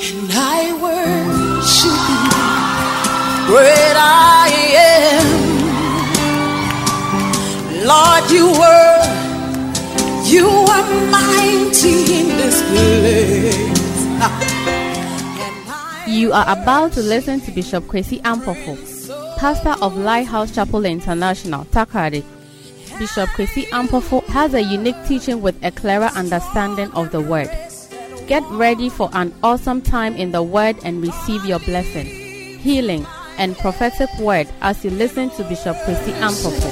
and I worship you. Great I am. Lord, you were, you are mighty in this place. You are about to listen to Bishop Kwesi Ampofo, pastor of Lighthouse Chapel International, Takari. Bishop Kwesi Ampofo has a unique teaching with a clearer understanding of the word. Get ready for an awesome time in the word and receive your blessing, healing, and prophetic word as you listen to Bishop Kwesi Ampofo.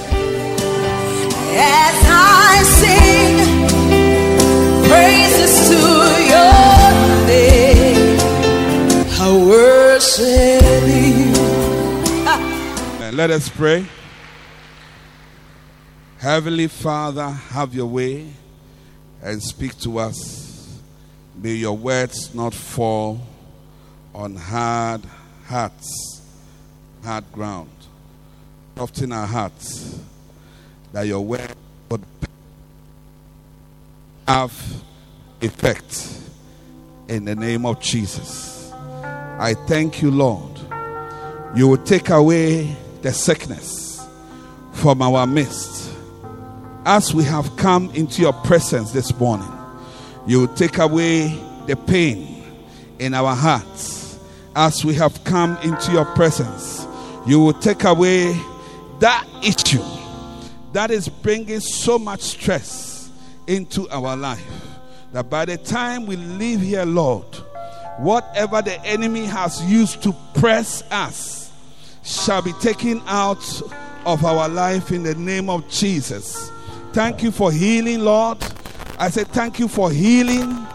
as I sing praises to your name, I worship you. And let us pray. Heavenly Father, have your way and speak to us. May your words not fall on hard hearts, hard ground. Soften our hearts that your word would have effect in the name of Jesus. I thank you, Lord. You will take away the sickness from our midst. As we have come into your presence this morning, you will take away the pain in our hearts. As we have come into your presence, you will take away that issue that is bringing so much stress into our life. That by the time we leave here, Lord, whatever the enemy has used to press us shall be taken out of our life in the name of Jesus. Thank you for healing, Lord. I say thank you for healing.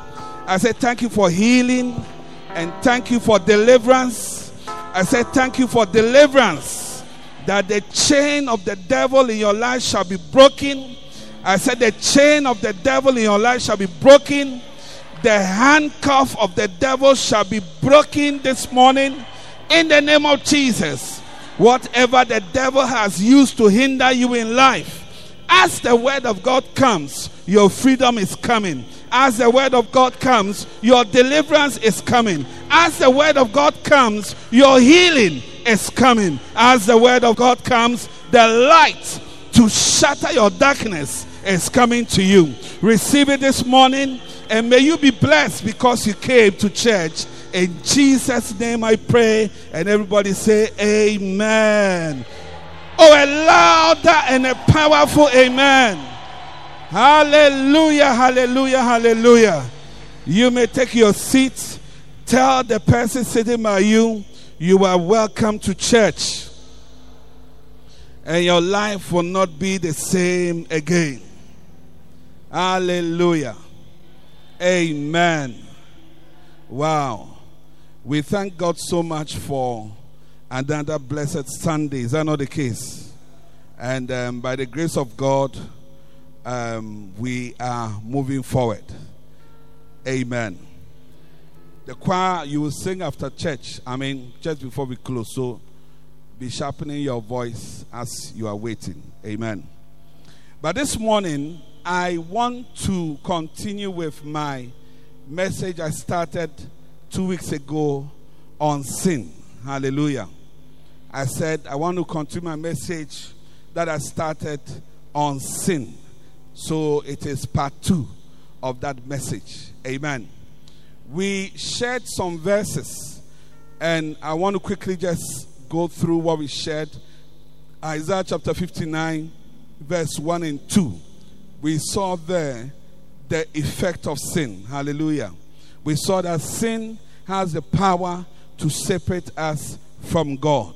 I say thank you for healing and thank you for deliverance. I say thank you for deliverance that the chain of the devil in your life shall be broken. I said the chain of the devil in your life shall be broken. The handcuff of the devil shall be broken this morning in the name of Jesus. Whatever the devil has used to hinder you in life, as the word of God comes, your freedom is coming. As the word of God comes, your deliverance is coming. As the word of God comes, your healing is coming. As the word of God comes, the light to shatter your darkness is coming to you. Receive it this morning, and may you be blessed because you came to church. In Jesus' name I pray, and everybody say, Amen. Oh, a louder and a powerful amen. Hallelujah, hallelujah, hallelujah. You may take your seat. Tell the person sitting by you, you are welcome to church. And your life will not be the same again. Hallelujah. Amen. Wow. We thank God so much for another blessed Sunday. Is that not the case? And um, by the grace of God, um, we are moving forward. Amen. The choir you will sing after church. I mean, just before we close. So be sharpening your voice as you are waiting. Amen. But this morning, I want to continue with my message I started two weeks ago on sin. Hallelujah. I said I want to continue my message that I started on sin. So it is part two of that message. Amen. We shared some verses, and I want to quickly just go through what we shared. Isaiah chapter 59, verse 1 and 2. We saw there the effect of sin. Hallelujah. We saw that sin has the power to separate us from God.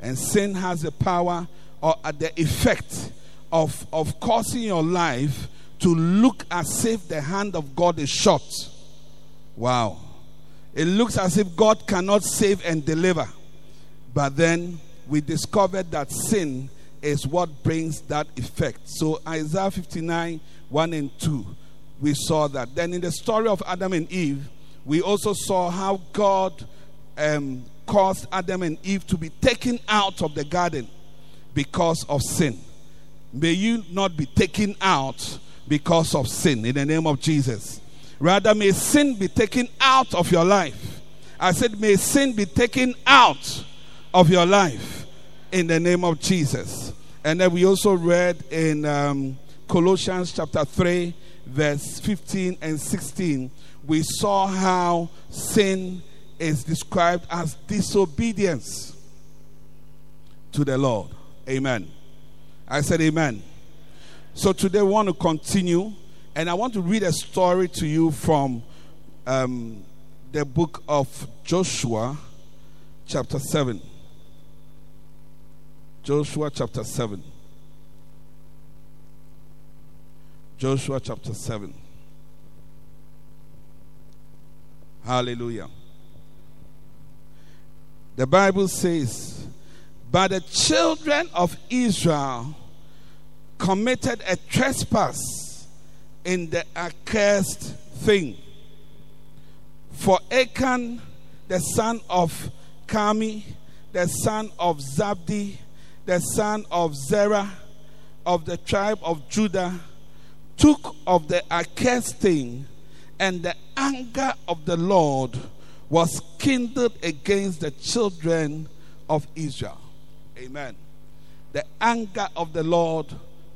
And sin has the power or uh, the effect of, of causing your life to look as if the hand of God is short. Wow. It looks as if God cannot save and deliver. But then we discovered that sin is what brings that effect. So, Isaiah 59 1 and 2, we saw that. Then, in the story of Adam and Eve, we also saw how God um, caused Adam and Eve to be taken out of the garden because of sin. May you not be taken out because of sin in the name of Jesus. Rather, may sin be taken out of your life I said, may sin be taken out of your life in the name of Jesus. And then we also read in um, Colossians chapter 3, verse 15 and 16, we saw how sin is described as disobedience to the Lord. Amen. I said, Amen. So today we want to continue, and I want to read a story to you from um, the book of Joshua, chapter 7. Joshua chapter 7. Joshua chapter 7. Hallelujah. The Bible says, But the children of Israel committed a trespass in the accursed thing. For Achan, the son of Carmi, the son of Zabdi, the son of Zerah, of the tribe of Judah, took of the accursed thing, and the anger of the Lord was kindled against the children of Israel. Amen. The anger of the Lord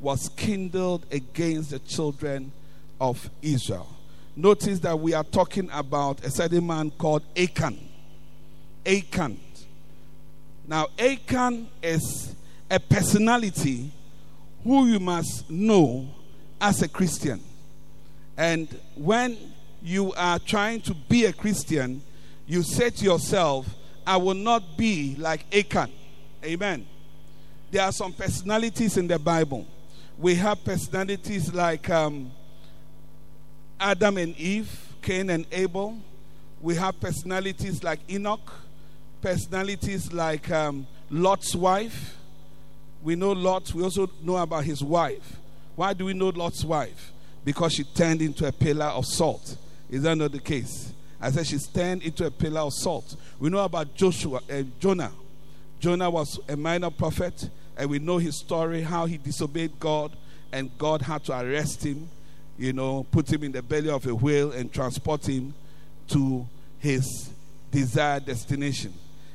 was kindled against the children of Israel. Notice that we are talking about a certain man called Achan. Achan. Now, Achan is a personality who you must know as a Christian. And when you are trying to be a Christian, you say to yourself, I will not be like Achan. Amen. There are some personalities in the Bible. We have personalities like um, Adam and Eve, Cain and Abel. We have personalities like Enoch, personalities like um, Lot's wife. We know Lot, we also know about his wife. Why do we know Lot's wife? Because she turned into a pillar of salt. Is that not the case? I said she's turned into a pillar of salt. We know about Joshua, uh, Jonah. Jonah was a minor prophet, and we know his story how he disobeyed God, and God had to arrest him, you know, put him in the belly of a whale and transport him to his desired destination.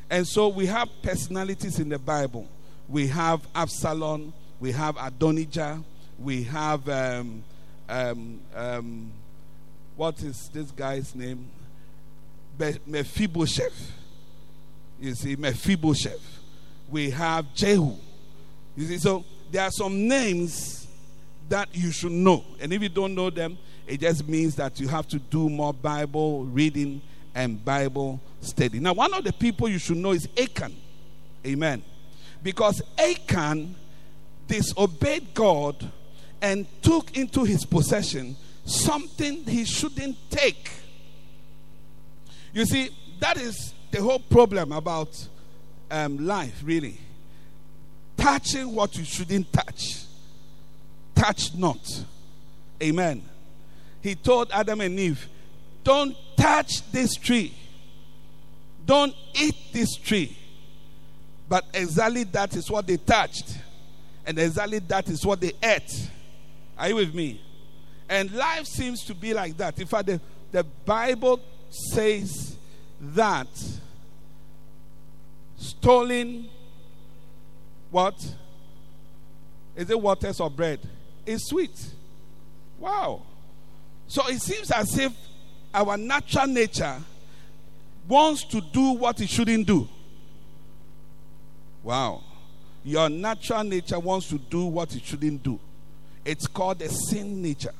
And so we have personalities in the Bible. We have Absalom, we have Adonijah, we have um, um, um, what is this guy's name? Mephibosheth. You see, Mephibosheth. We have Jehu. You see, so there are some names that you should know. And if you don't know them, it just means that you have to do more Bible reading and Bible study. Now, one of the people you should know is Achan. Amen. Because Achan disobeyed God and took into his possession something he shouldn't take. You see, that is the whole problem about um, life, really. Touching what you shouldn't touch. Touch not. Amen. He told Adam and Eve, Don't touch this tree. Don't eat this tree. But exactly that is what they touched. And exactly that is what they ate. Are you with me? And life seems to be like that. In fact, the, the Bible says that stolen what? Is it waters or bread? It's sweet. Wow. So it seems as if our natural nature wants to do what it shouldn't do. Wow. Your natural nature wants to do what it shouldn't do. It's called the sin nature.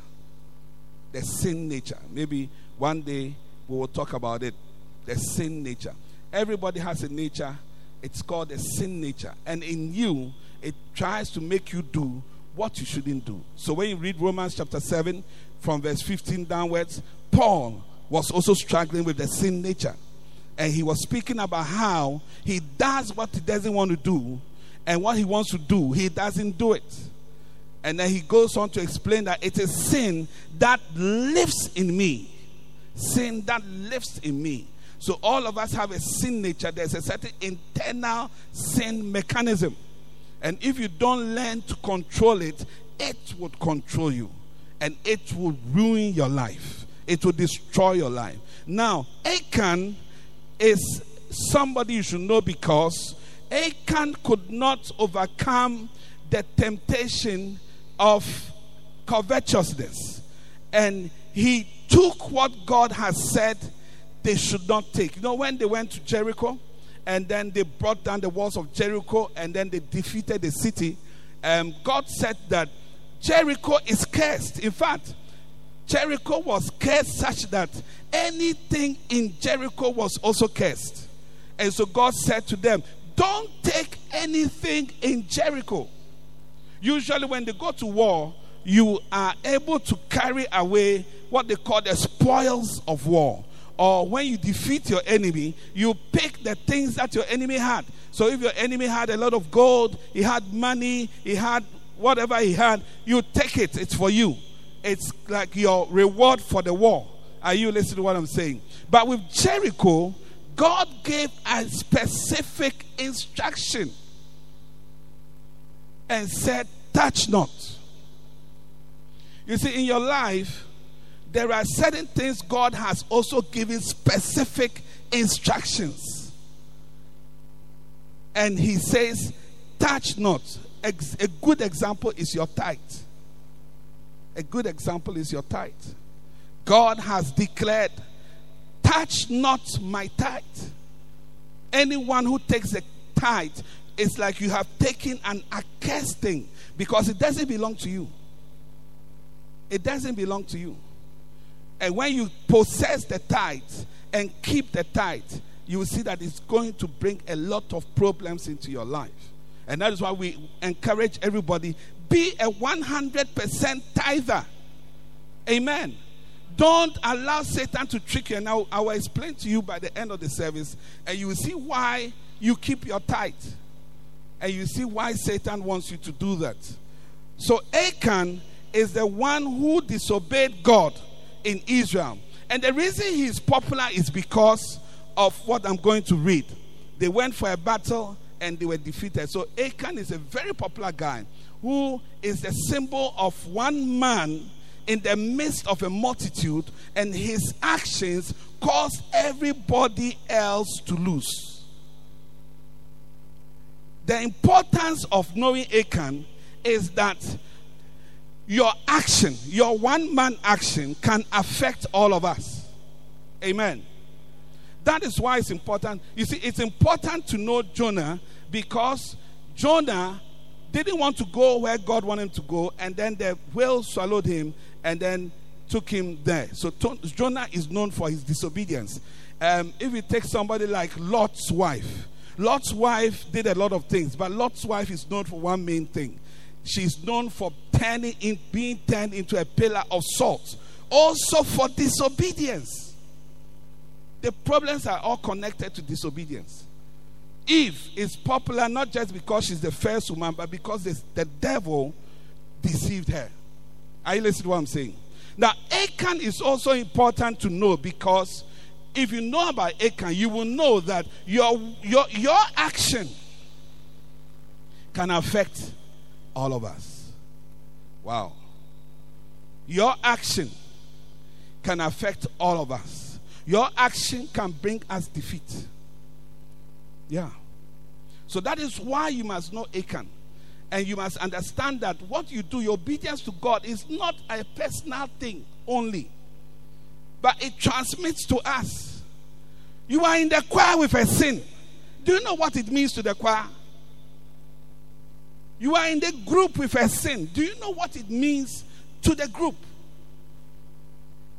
The sin nature. Maybe one day we will talk about it. The sin nature. Everybody has a nature. It's called a sin nature. And in you, it tries to make you do what you shouldn't do. So when you read Romans chapter 7, from verse 15 downwards, Paul was also struggling with the sin nature. And he was speaking about how he does what he doesn't want to do, and what he wants to do, he doesn't do it. And then he goes on to explain that it is sin that lives in me. Sin that lives in me. So all of us have a sin nature. There's a certain internal sin mechanism. And if you don't learn to control it, it would control you. And it will ruin your life. It will destroy your life. Now, Achan is somebody you should know because Achan could not overcome the temptation of covetousness. And he took what God has said they should not take. You know, when they went to Jericho and then they brought down the walls of Jericho and then they defeated the city, um, God said that Jericho is cursed. In fact, Jericho was cursed such that anything in Jericho was also cursed. And so God said to them, Don't take anything in Jericho. Usually, when they go to war, you are able to carry away what they call the spoils of war. Or when you defeat your enemy, you pick the things that your enemy had. So if your enemy had a lot of gold, he had money, he had whatever he had, you take it, it's for you. It's like your reward for the war. Are you listening to what I'm saying? But with Jericho, God gave a specific instruction and said, Touch not. You see, in your life, there are certain things God has also given specific instructions. And He says, Touch not. A good example is your tithe. A good example is your tithe. God has declared, Touch not my tithe. Anyone who takes a tithe, it's like you have taken an accursed thing because it doesn't belong to you. It doesn't belong to you. And when you possess the tithe and keep the tithe, you will see that it's going to bring a lot of problems into your life. And that is why we encourage everybody be a 100% tither. Amen. Don't allow Satan to trick you. Now, I will explain to you by the end of the service, and you will see why you keep your tithe. And you see why Satan wants you to do that. So, Achan is the one who disobeyed God in Israel. And the reason he's popular is because of what I'm going to read. They went for a battle and they were defeated. So, Achan is a very popular guy who is the symbol of one man in the midst of a multitude, and his actions caused everybody else to lose. The importance of knowing Achan is that your action, your one man action, can affect all of us. Amen. That is why it's important. You see, it's important to know Jonah because Jonah didn't want to go where God wanted him to go, and then the whale swallowed him and then took him there. So Jonah is known for his disobedience. Um, if you take somebody like Lot's wife, Lot's wife did a lot of things, but Lot's wife is known for one main thing. She's known for turning in, being turned into a pillar of salt, also for disobedience. The problems are all connected to disobedience. Eve is popular not just because she's the first woman, but because the devil deceived her. Are you listening to what I'm saying? Now, Achan is also important to know because if you know about Achan, you will know that your, your, your action can affect all of us. Wow. Your action can affect all of us. Your action can bring us defeat. Yeah. So that is why you must know Achan. And you must understand that what you do, your obedience to God, is not a personal thing only, but it transmits to us. You are in the choir with a sin. Do you know what it means to the choir? You are in the group with a sin. Do you know what it means to the group?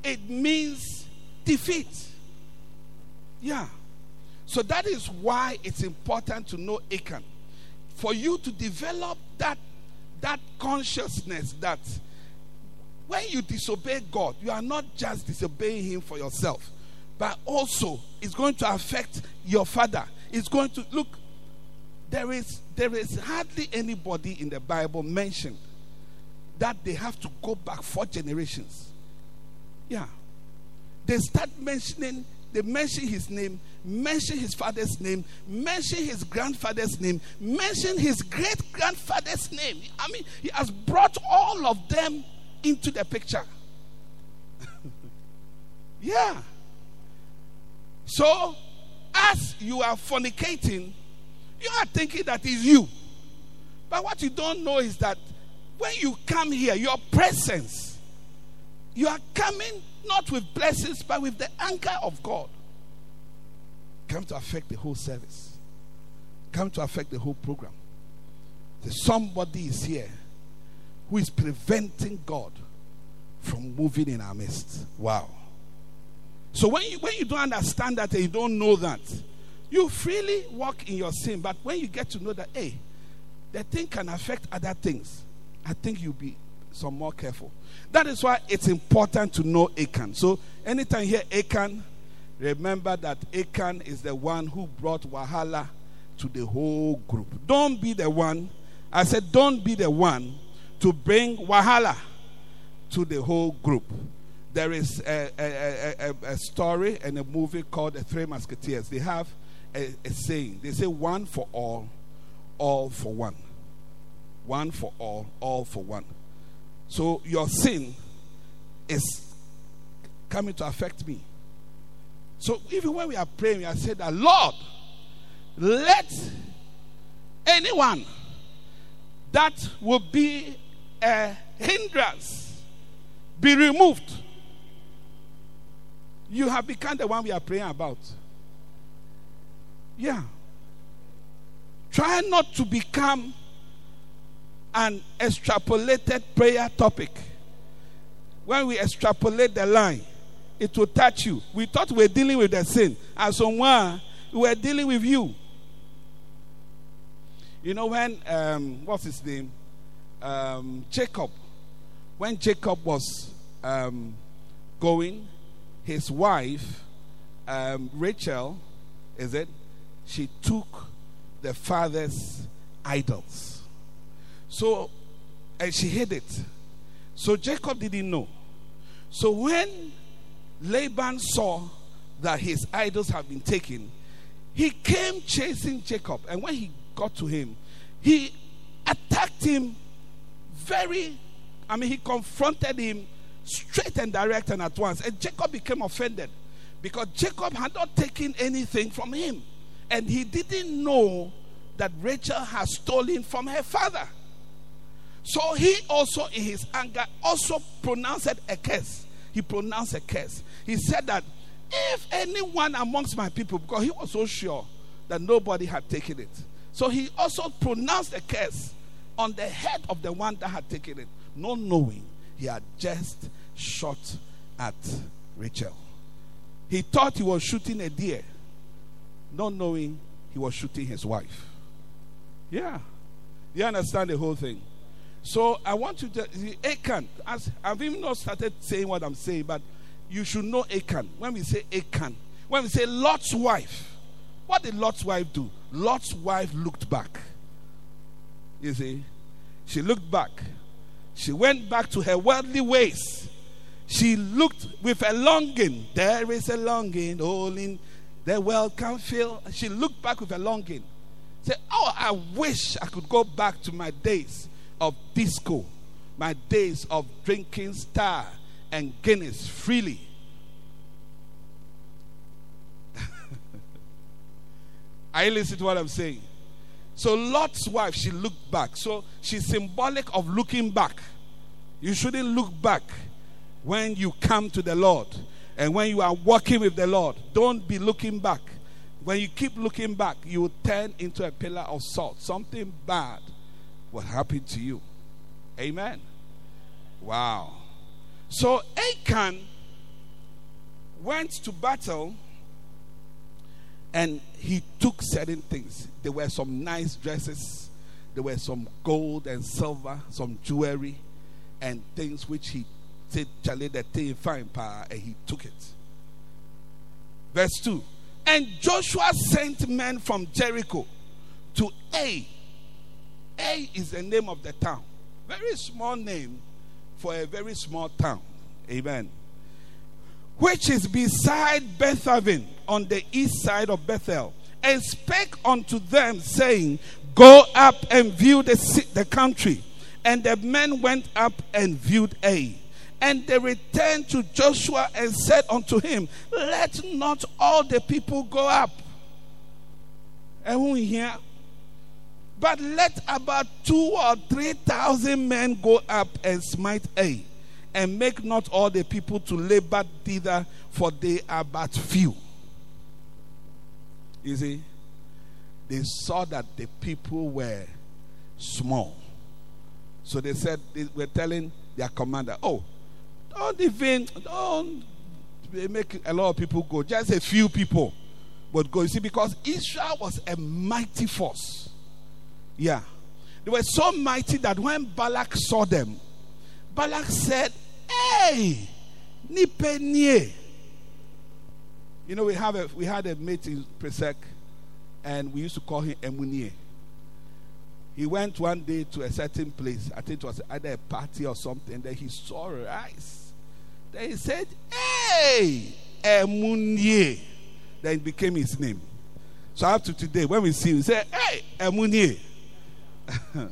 It means defeat. Yeah. So that is why it's important to know Achan. For you to develop that, that consciousness that when you disobey God, you are not just disobeying Him for yourself, but also it's going to affect your father. It's going to look, there is there is hardly anybody in the Bible mentioned that they have to go back four generations. Yeah. They start mentioning they mention his name, mention his father's name, mention his grandfather's name, mention his great grandfather's name. I mean, he has brought all of them into the picture. yeah. So, as you are fornicating, you are thinking that is you. But what you don't know is that when you come here, your presence, you are coming not with blessings, but with the anger of God. Come to affect the whole service, come to affect the whole program. Somebody is here who is preventing God from moving in our midst. Wow. So when you when you don't understand that and you don't know that, you freely walk in your sin. But when you get to know that, hey, the thing can affect other things, I think you'll be some more careful. That is why it's important to know Achan. So anytime you hear Achan, remember that Achan is the one who brought Wahala to the whole group. Don't be the one. I said, don't be the one to bring Wahala to the whole group there is a, a, a, a, story and a movie called The Three Musketeers. They have a, a saying. They say, one for all, all for one. One for all, all for one. So your sin is coming to affect me. So even when we are praying, we are saying that, Lord, let anyone that will be a hindrance be removed you have become the one we are praying about. Yeah. Try not to become an extrapolated prayer topic. When we extrapolate the line, it will touch you. We thought we were dealing with the sin. As someone, we were dealing with you. You know, when, um, what's his name? Um, Jacob. When Jacob was um, going his wife, um, Rachel, is it? She took the father's idols. So, and she hid it. So Jacob didn't know. So when Laban saw that his idols had been taken, he came chasing Jacob. And when he got to him, he attacked him very, I mean, he confronted him straight and direct and at once. And Jacob became offended because Jacob had not taken anything from him. And he didn't know that Rachel had stolen from her father. So he also, in his anger, also pronounced a curse. He pronounced a curse. He said that if anyone amongst my people, because he was so sure that nobody had taken it, so he also pronounced a curse on the head of the one that had taken it, not knowing he had just shot at Rachel. He thought he was shooting a deer, not knowing he was shooting his wife. Yeah. You understand the whole thing? So I want you to Achan. As I've even not started saying what I'm saying, but you should know Achan. When we say Achan, when we say Lot's wife, what did Lot's wife do? Lot's wife looked back. You see, she looked back she went back to her worldly ways. She looked with a longing. There is a longing, all in the world can feel. She looked back with a longing. Said, Oh, I wish I could go back to my days of disco, my days of drinking star and Guinness freely. Are you listening to what I'm saying? So Lot's wife, she looked back. So she's symbolic of looking back. You shouldn't look back when you come to the Lord and when you are walking with the Lord. Don't be looking back. When you keep looking back, you will turn into a pillar of salt. Something bad will happen to you. Amen. Wow. So Achan went to battle and he took certain things. There were some nice dresses, there were some gold and silver, some jewelry, and things which he said, Charlie, the thing fine, pa, and he took it. Verse 2 And Joshua sent men from Jericho to Ai. Ai is the name of the town. Very small name for a very small town. Amen which is beside Bethaven on the east side of Bethel, and spake unto them, saying, Go up and view the, the country. And the men went up and viewed Ai. And they returned to Joshua and said unto him, Let not all the people go up. ɛho hia but let about two or three thousand men go up and smite Ai, and make not all the people to labor thither, for they are but few. You see, they saw that the people were small. So they said, they were telling their commander, Oh, don't even, don't make a lot of people go, just a few people would go. You see, because Israel was a mighty force. Yeah. They were so mighty that when Balak saw them, Balak said, Hey, Nipenie. You know, we have a we had a mate in Presec, and we used to call him Emunie. He went one day to a certain place. I think it was either a party or something. Then he saw rice. Then he said, Hey, Emunie. Then it became his name. So up to today, when we see him, say, Hey, Emunie.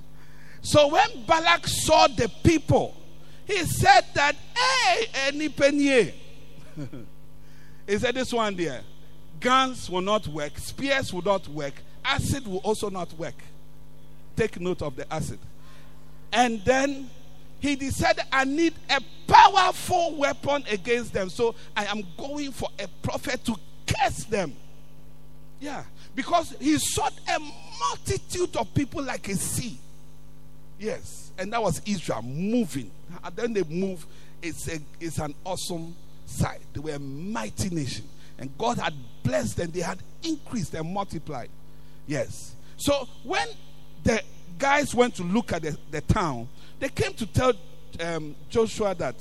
so when Balak saw the people, he said that, Hey, Enipenie. he said, This one there, guns will not work, spears will not work, acid will also not work. Take note of the acid. And then he decided, I need a powerful weapon against them. So I am going for a prophet to curse them. Yeah. Because he saw a multitude of people like a sea. Yes. And that was Israel moving. And then they move. It's, a, it's an awesome sight. They were a mighty nation. And God had blessed them. They had increased and multiplied. Yes. So when the guys went to look at the, the town, they came to tell um, Joshua that,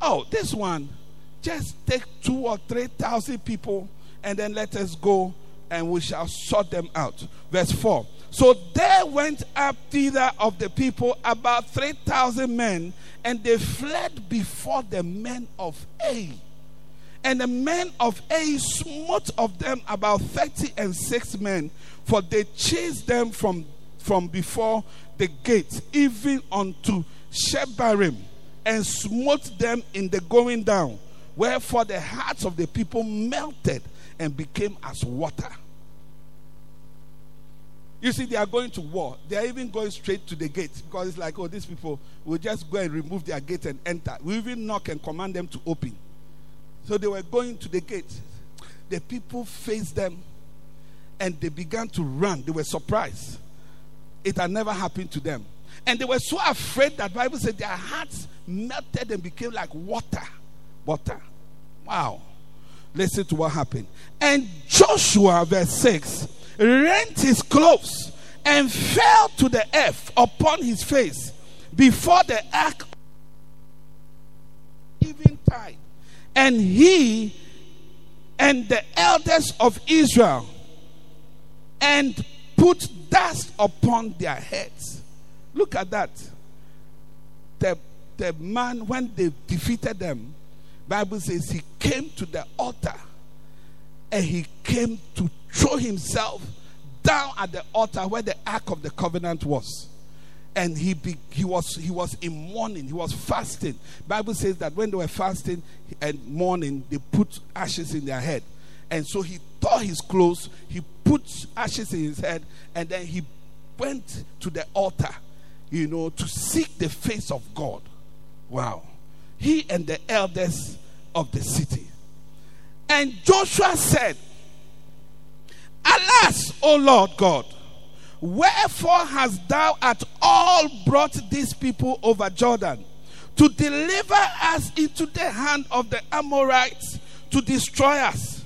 oh, this one, just take two or three thousand people and then let us go and we shall sort them out. Verse 4. So there went up thither of the people about 3,000 men, and they fled before the men of Ai. And the men of Ai smote of them about 30 and six men, for they chased them from, from before the gate, even unto Shebarim, and smote them in the going down. Wherefore the hearts of the people melted and became as water. You see, they are going to war. They are even going straight to the gate because it's like, oh, these people will just go and remove their gate and enter. We even knock and command them to open. So they were going to the gate. The people faced them and they began to run. They were surprised. It had never happened to them. And they were so afraid that Bible said their hearts melted and became like water. Water. Wow. Listen to what happened. And Joshua, verse 6, rent his clothes and fell to the earth upon his face before the ark even tide. And he and the elders of Israel and put dust upon their heads. Look at that. The, the man, when they defeated them, Bible says he came to the altar and he came to throw himself down at the altar where the ark of the covenant was and he be, he was he was in mourning he was fasting bible says that when they were fasting and mourning they put ashes in their head and so he tore his clothes he put ashes in his head and then he went to the altar you know to seek the face of god. Wow. He and the elders of the city. And joshua said alas o lord god Wherefore hast thou at all brought these people over Jordan to deliver us into the hand of the Amorites to destroy us?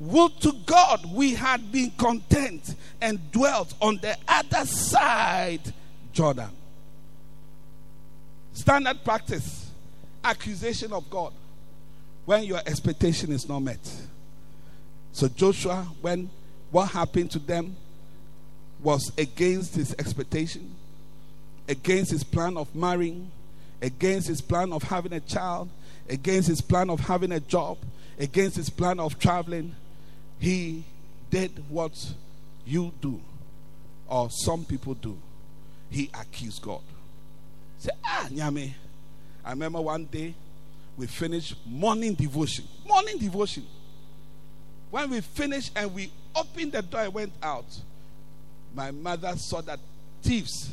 Would to God we had been content and dwelt on the other side Jordan. Standard practice accusation of God when your expectation is not met. So, Joshua, when what happened to them was against his expectation, against his plan of marrying, against his plan of having a child, against his plan of having a job, against his plan of traveling, he did what you do, or some people do. He accused God. Say, ah, Nyame. I remember one day we finished morning devotion. Morning devotion. When we finished and we opened the door and went out, my mother saw that thieves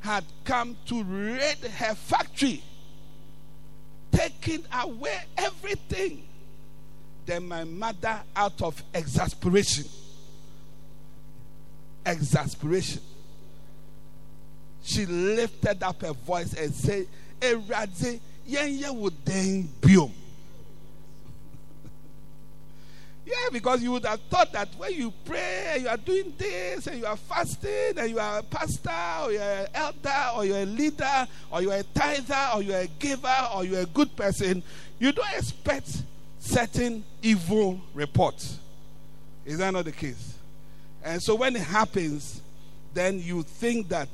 had come to raid her factory, taking away everything. Then my mother, out of exasperation, exasperation, she lifted up her voice and said, Erade, yen ye would then biom. Yeah, because you would have thought that when you pray and you are doing this and you are fasting and you are a pastor or you're an elder or you're a leader or you're a tither or you're a giver or you're a good person, you don't expect certain evil reports. Is that not the case? And so when it happens, then you think that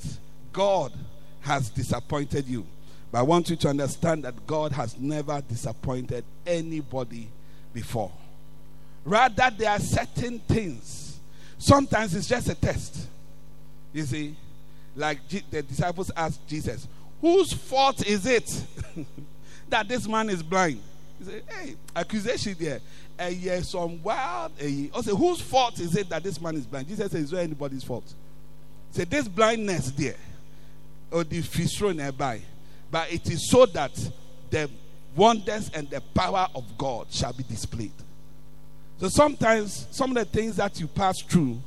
God has disappointed you. But I want you to understand that God has never disappointed anybody before. Rather, there are certain things. Sometimes it's just a test. You see, like the disciples asked Jesus, Whose fault is it that this man is blind? Said, Hey, accusation there. Uh, yes, some wild. Uh, also, whose fault is it that this man is blind? Jesus said, Is there anybody's fault? Say, This blindness there, or the fistro nearby, but it is so that the wonders and the power of God shall be displayed. So sometimes some of the things that you pass through,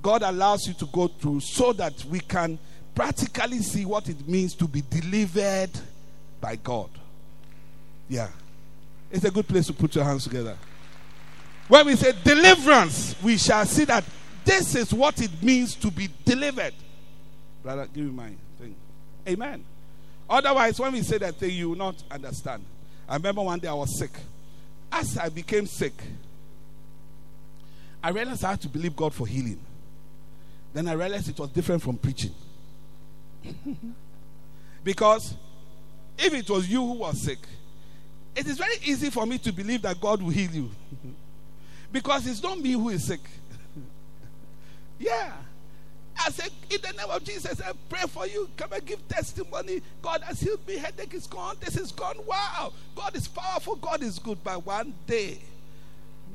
God allows you to go through so that we can practically see what it means to be delivered by God. Yeah. It's a good place to put your hands together. When we say deliverance, we shall see that this is what it means to be delivered. Brother, give me my thing. Amen. Otherwise, when we say that thing, you will not understand. I remember one day I was sick. As I became sick, I realized I had to believe God for healing. Then I realized it was different from preaching. because if it was you who was sick, it is very easy for me to believe that God will heal you. because it's not me who is sick. yeah. I said, in the name of Jesus, I pray for you. Come and give testimony. God has healed me. Headache is gone. This is gone. Wow. God is powerful. God is good. But one day,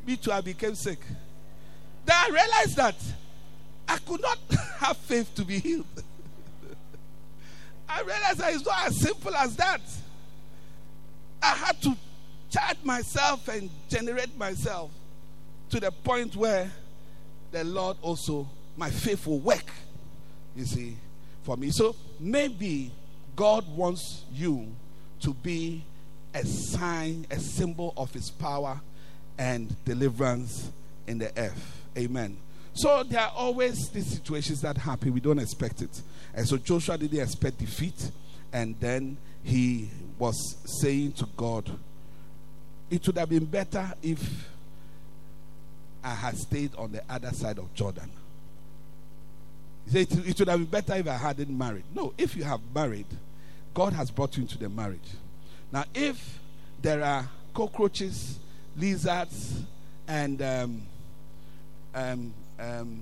me too, I became sick. Then I realized that I could not have faith to be healed. I realized that it's not as simple as that. I had to charge myself and generate myself to the point where the Lord also, my faith will work, you see, for me. So maybe God wants you to be a sign, a symbol of his power and deliverance in the earth. Amen. So there are always these situations that happen. We don't expect it. And so Joshua didn't expect defeat. And then he was saying to God, It would have been better if I had stayed on the other side of Jordan. He said, It would have been better if I hadn't married. No, if you have married, God has brought you into the marriage. Now, if there are cockroaches, lizards, and um, um, um,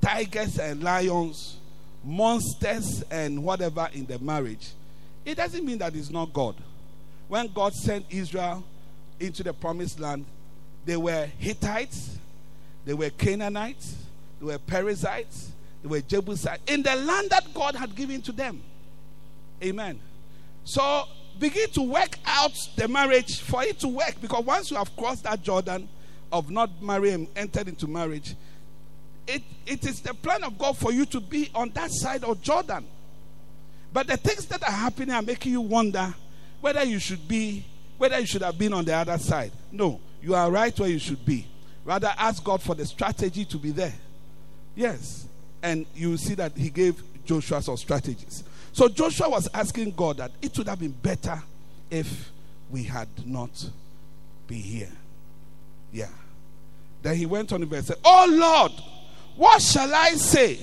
tigers and lions, monsters and whatever in the marriage, it doesn't mean that it's not God. When God sent Israel into the promised land, they were Hittites, they were Canaanites, they were Perizzites, they were Jebusites, in the land that God had given to them. Amen. So begin to work out the marriage for it to work because once you have crossed that Jordan, of not marrying entered into marriage, it, it is the plan of God for you to be on that side of Jordan. But the things that are happening are making you wonder whether you should be, whether you should have been on the other side. No, you are right where you should be. Rather, ask God for the strategy to be there. Yes. And you see that he gave Joshua some strategies. So Joshua was asking God that it would have been better if we had not been here. Yeah. Then he went on and said, Oh Lord, what shall I say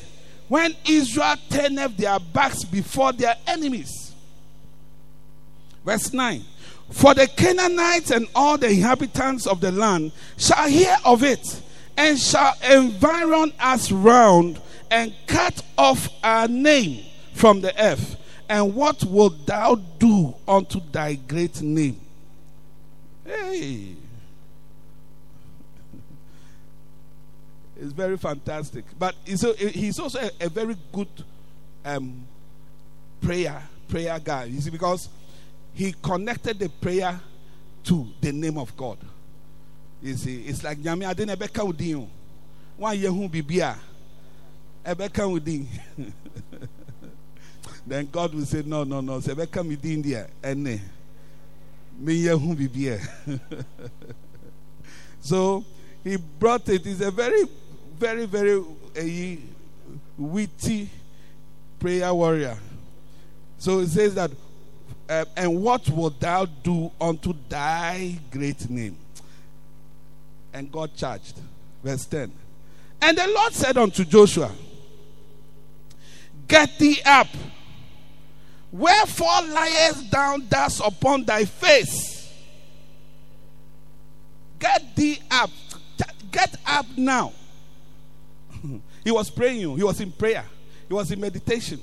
when Israel turneth their backs before their enemies? Verse 9 For the Canaanites and all the inhabitants of the land shall hear of it and shall environ us round and cut off our name from the earth. And what wilt thou do unto thy great name? Hey. It's very fantastic. But he's, a, he's also a, a very good um, prayer prayer guy. You see, because he connected the prayer to the name of God. You see, it's like Nyame ade na ebeka udin. One year bibia. Ebeka udin. Then God will say, No, no, no. Say ebeka mi din there. Ene. Me year hu bibia. So he brought it. He's a very, very, very uh, witty prayer warrior. So it says that, uh, and what wilt thou do unto thy great name? And God charged. Verse 10. And the Lord said unto Joshua, Get thee up. Wherefore liest thou thus upon thy face? Get thee up. Get up now. He was praying. He was in prayer. He was in meditation.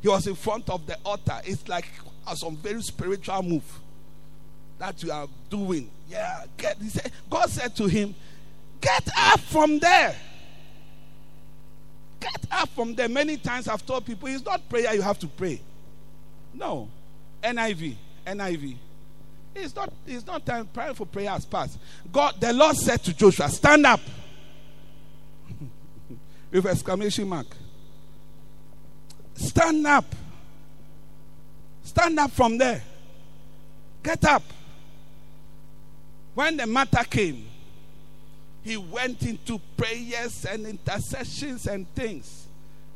He was in front of the altar. It's like some very spiritual move that you are doing. Yeah, get. He said, God said to him, "Get up from there." Get up from there. Many times I've told people it's not prayer you have to pray. No, NIV, NIV. It's not, it's not time praying for prayer has passed. God, the Lord said to Joshua, stand up. With exclamation mark. Stand up. Stand up from there. Get up. When the matter came, he went into prayers and intercessions and things.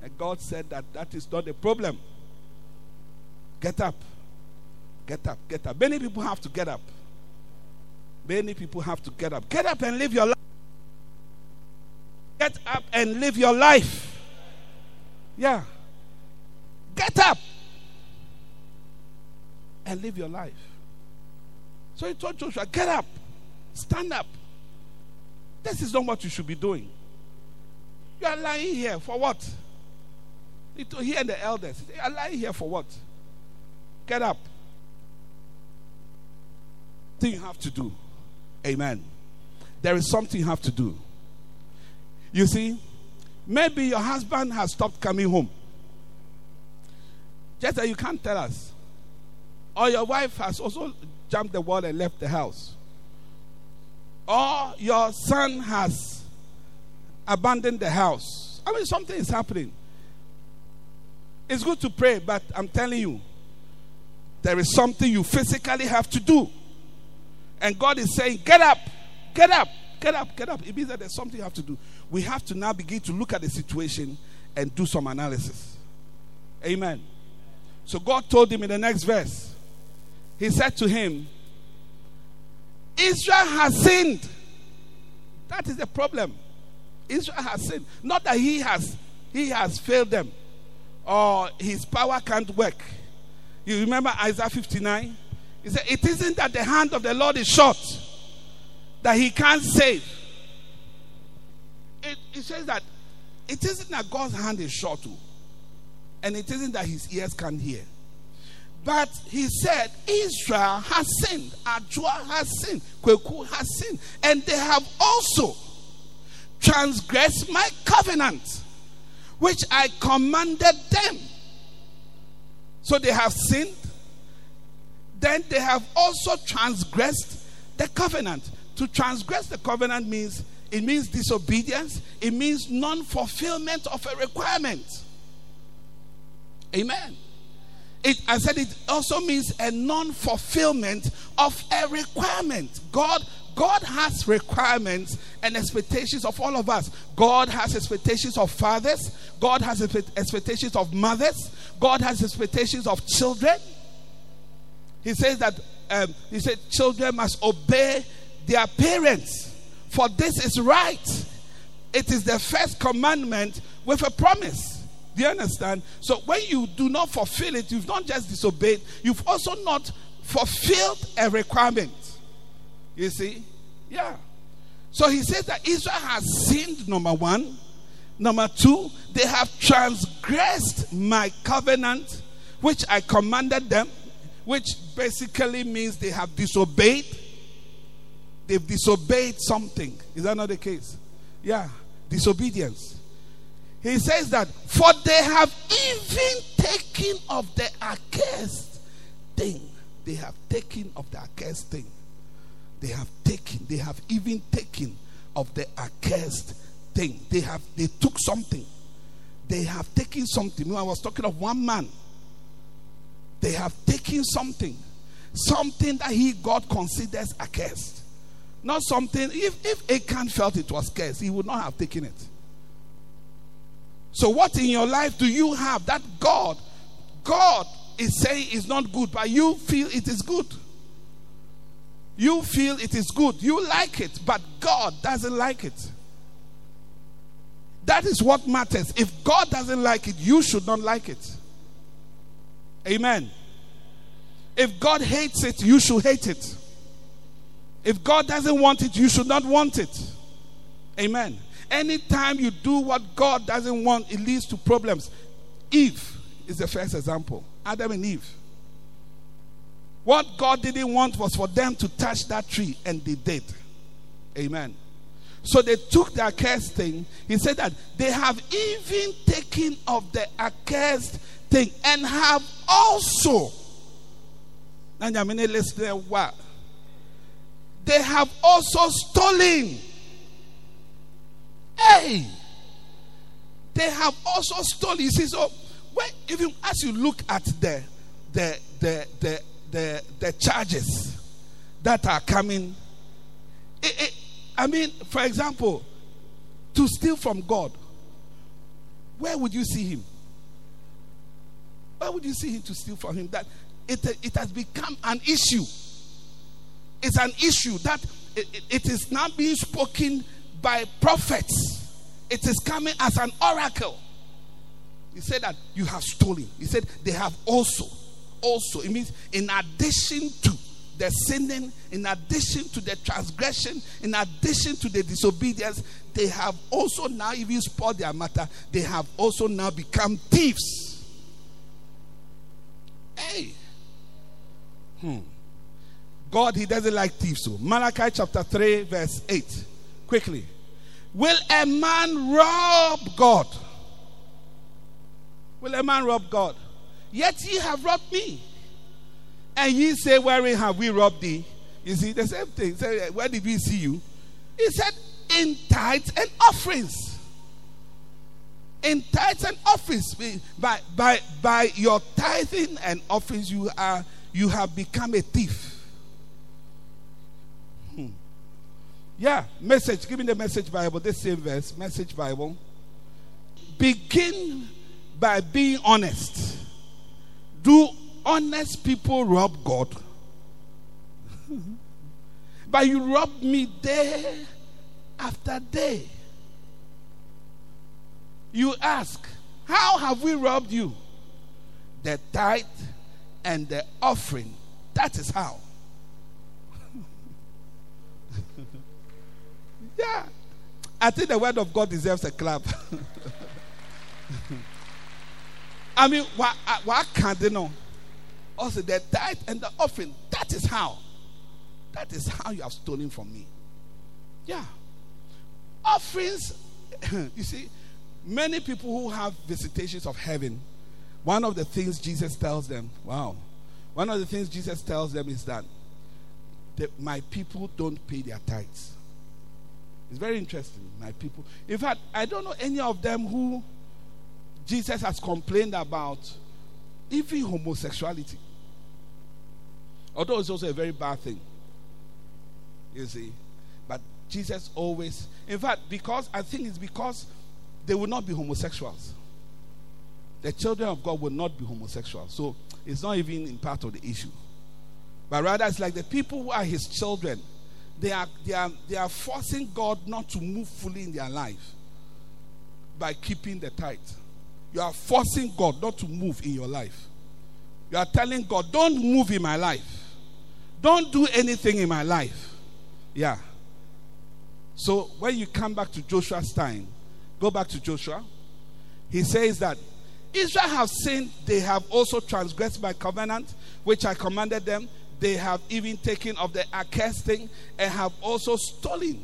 And God said that that is not the problem. Get up. Get up, get up. Many people have to get up. Many people have to get up. Get up and live your life. Get up and live your life. Yeah. Get up and live your life. So he told Joshua, Get up, stand up. This is not what you should be doing. You are lying here for what? He told, he and the elders, you are lying here for what? Get up thing you have to do. Amen. There is something you have to do. You see, maybe your husband has stopped coming home. Just that you can't tell us. Or your wife has also jumped the wall and left the house. Or your son has abandoned the house. I mean, something is happening. It's good to pray, but I'm telling you, there is something you physically have to do. And God is saying, Get up, get up, get up, get up. It means that there's something you have to do. We have to now begin to look at the situation and do some analysis. Amen. So God told him in the next verse, He said to him, Israel has sinned. That is the problem. Israel has sinned. Not that he has he has failed them or his power can't work. You remember Isaiah 59? He said, It isn't that the hand of the Lord is short, that he can't save. It, it says that it isn't that God's hand is short, too, and it isn't that his ears can't hear. But he said, Israel has sinned, Ajua has sinned, Kweku has sinned, and they have also transgressed my covenant, which I commanded them. So they have sinned, then they have also transgressed the covenant. To transgress the covenant means it means disobedience, it means non fulfillment of a requirement. Amen. It, I said it also means a non fulfillment of a requirement. God, God has requirements and expectations of all of us. God has expectations of fathers, God has expectations of mothers, God has expectations of children. He says that um, he said children must obey their parents, for this is right. It is the first commandment with a promise. Do you understand? So when you do not fulfill it, you've not just disobeyed, you've also not fulfilled a requirement. You see? Yeah. So he says that Israel has sinned, number one. Number two, they have transgressed my covenant, which I commanded them which basically means they have disobeyed. They've disobeyed something. Is that not the case? Yeah. disobedience. He says that, for they have even taken of the accursed thing. They have taken of the accursed thing. They have taken, they have even taken of the accursed thing. They have, they took something. They have taken something. You know, I was talking of one man. They have taken something. Something that he, God, considers accursed. Not something, if, if Achan felt it was cursed, he would not have taken it. So, what in your life do you have that God, God is saying is not good, but you feel it is good? You feel it is good. You like it, but God doesn't like it. That is what matters. If God doesn't like it, you should not like it. Amen. If God hates it, you should hate it. If God doesn't want it, you should not want it. Amen. Anytime you do what God doesn't want, it leads to problems. Eve is the first example. Adam and Eve. What God didn't want was for them to touch that tree, and they did. Amen. So they took the accursed thing. He said that they have even taken of the accursed thing and have also. They have also stolen. Hey! They have also stolen. You see, so when, even as you look at the the the the the, the charges that are coming, it, it, I mean, for example, to steal from God, where would you see him? Where would you see him to steal from him? That it, it has become an issue. It's an issue that it, is now being spoken by prophets. It is coming as an oracle. He said that you have stolen. He said they have also, also. It means in addition to the sinning, in addition to the transgression, in addition to the disobedience, they have also now even spoiled their matter. They have also now become thieves. Hey. Hmm. God, He doesn't like thieves. So, Malachi chapter 3, verse 8. Quickly. Will a man rob God? Will a man rob God? Yet ye have robbed me. And ye say, Wherein have we robbed thee? You see, the same thing. Say, Where did we see you? He said, In tithes and offerings. In tithes and offerings. By, by, by your tithing and offerings, you are you have become a thief. Hmm. Yeah, message. Give me the message Bible, this same verse, message Bible. Begin by being honest. Do honest people rob God? but you rob me day after day. You ask, How have we robbed you? The tithe and the offering. That is how. Yeah. I think the word of God deserves a clap. I mean, why, why can't they know? Also, the tithe and the offering. That is how. That is how you have stolen from me. Yeah. Offerings, you see, many people who have visitations of heaven, one of the things Jesus tells them, wow, one of the things Jesus tells them is that my people don't pay their tithes. It's very interesting, my people. In fact, I don't know any of them who Jesus has complained about even homosexuality. Although it's also a very bad thing. You see. But Jesus always, in fact, because I think it's because they will not be homosexuals. The children of God will not be homosexuals. So it's not even in part of the issue. But rather, it's like the people who are his children, they are, they are, they are forcing God not to move fully in their life by keeping the tithe. You are forcing God not to move in your life. You are telling God, don't move in my life. Don't do anything in my life. Yeah. So when you come back to Joshua's time, go back to Joshua. He says that Israel have sinned, they have also transgressed my covenant, which I commanded them. They have even taken of the accursed thing and have also stolen.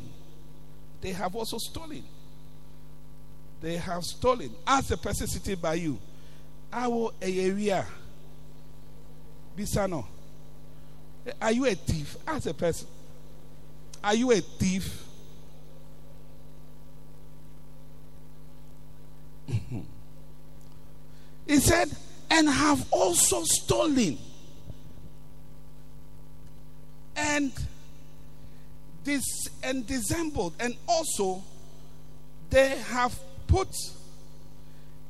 They have also stolen. They have stolen. As the person sitting by you. Awo area. Bisano. Are you a thief? As a person. Are you a thief? he said, and have also stolen. And this and dissembled, and also they have put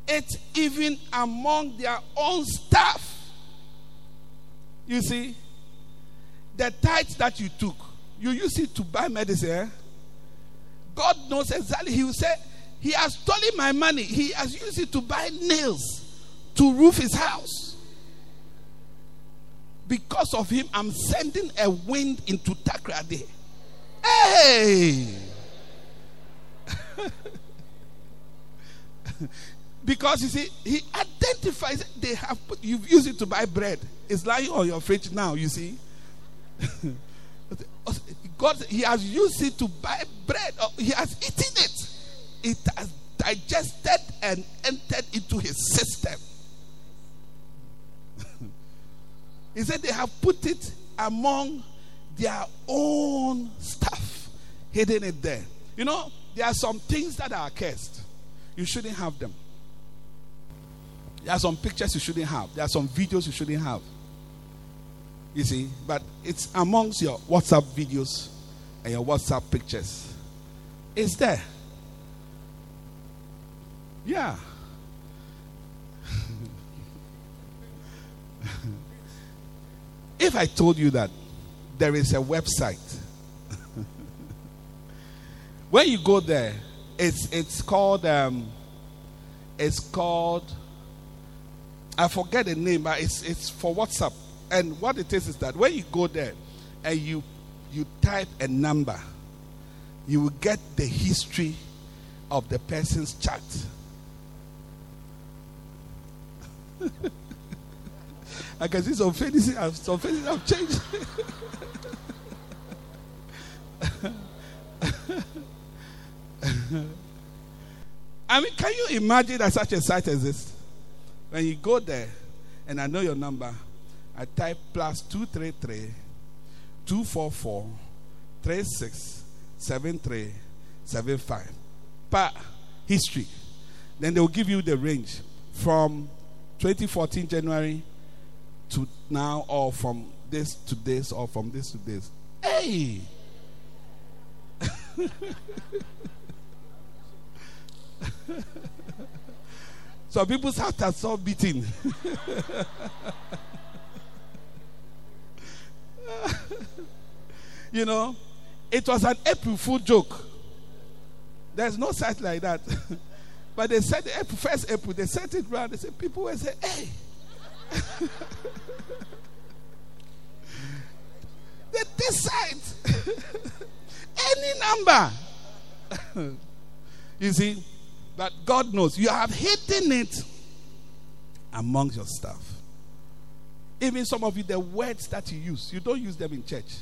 it even among their own staff. You see, the tithe that you took, you use it to buy medicine. Eh? God knows exactly. He will say, He has stolen my money. He has used it to buy nails to roof his house. Because of him, I'm sending a wind into Takoradi. Hey! because you see, he identifies they have put, you've used it to buy bread. It's lying on your fridge now, you see. God, he has used it to buy bread. Oh, he has eaten it. It has digested and entered into his system. He said they have put it among their own stuff, hidden it there. You know, there are some things that are cursed. You shouldn't have them. There are some pictures you shouldn't have. There are some videos you shouldn't have. You see, but it's amongst your WhatsApp videos and your WhatsApp pictures. It's there. Yeah. If I told you that there is a website, when you go there, it's it's called um, it's called I forget the name, but it's it's for WhatsApp. And what it is is that when you go there and you you type a number, you will get the history of the person's chat. I can see some faces some faces have changed. I mean, can you imagine that such a site exists? When you go there, and I know your number, I type plus 233 244 367375. Per history. Then they will give you the range from 2014 January to now, or from this to this, or from this to this. Hey! so people's heart are so beating. you know, it was an April Fool joke. There's no site like that. but they said the April, first April, they sent it around. They said people will say, hey. decide any number. you see, but God knows you have hidden it among your stuff. Even some of you, the words that you use, you don't use them in church.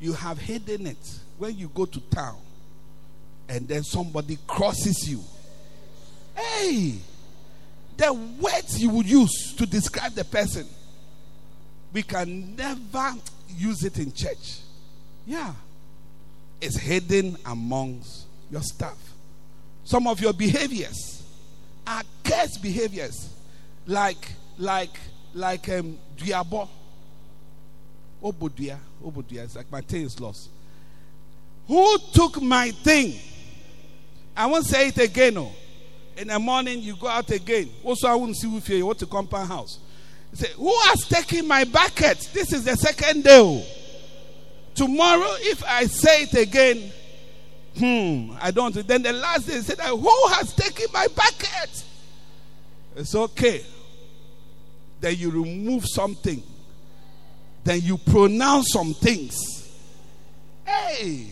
You have hidden it when you go to town and then somebody crosses you. Hey, the words you would use to describe the person, we can never use it in church. Yeah, it's hidden amongst your stuff. Some of your behaviors are cursed behaviors, like like like um diabo. Obodia, Obodia. It's like my thing is lost. Who took my thing? I won't say it again. No. In the morning, you go out again. Also, I won't see with you. You want to compound house. Say, Who has taken my bucket? This is the second day. oh. Tomorrow, if I say it again, hmm, I don't. Then the last day, that, Who has taken my bucket? It's okay. Then you remove something. Then you pronounce some things. Hey!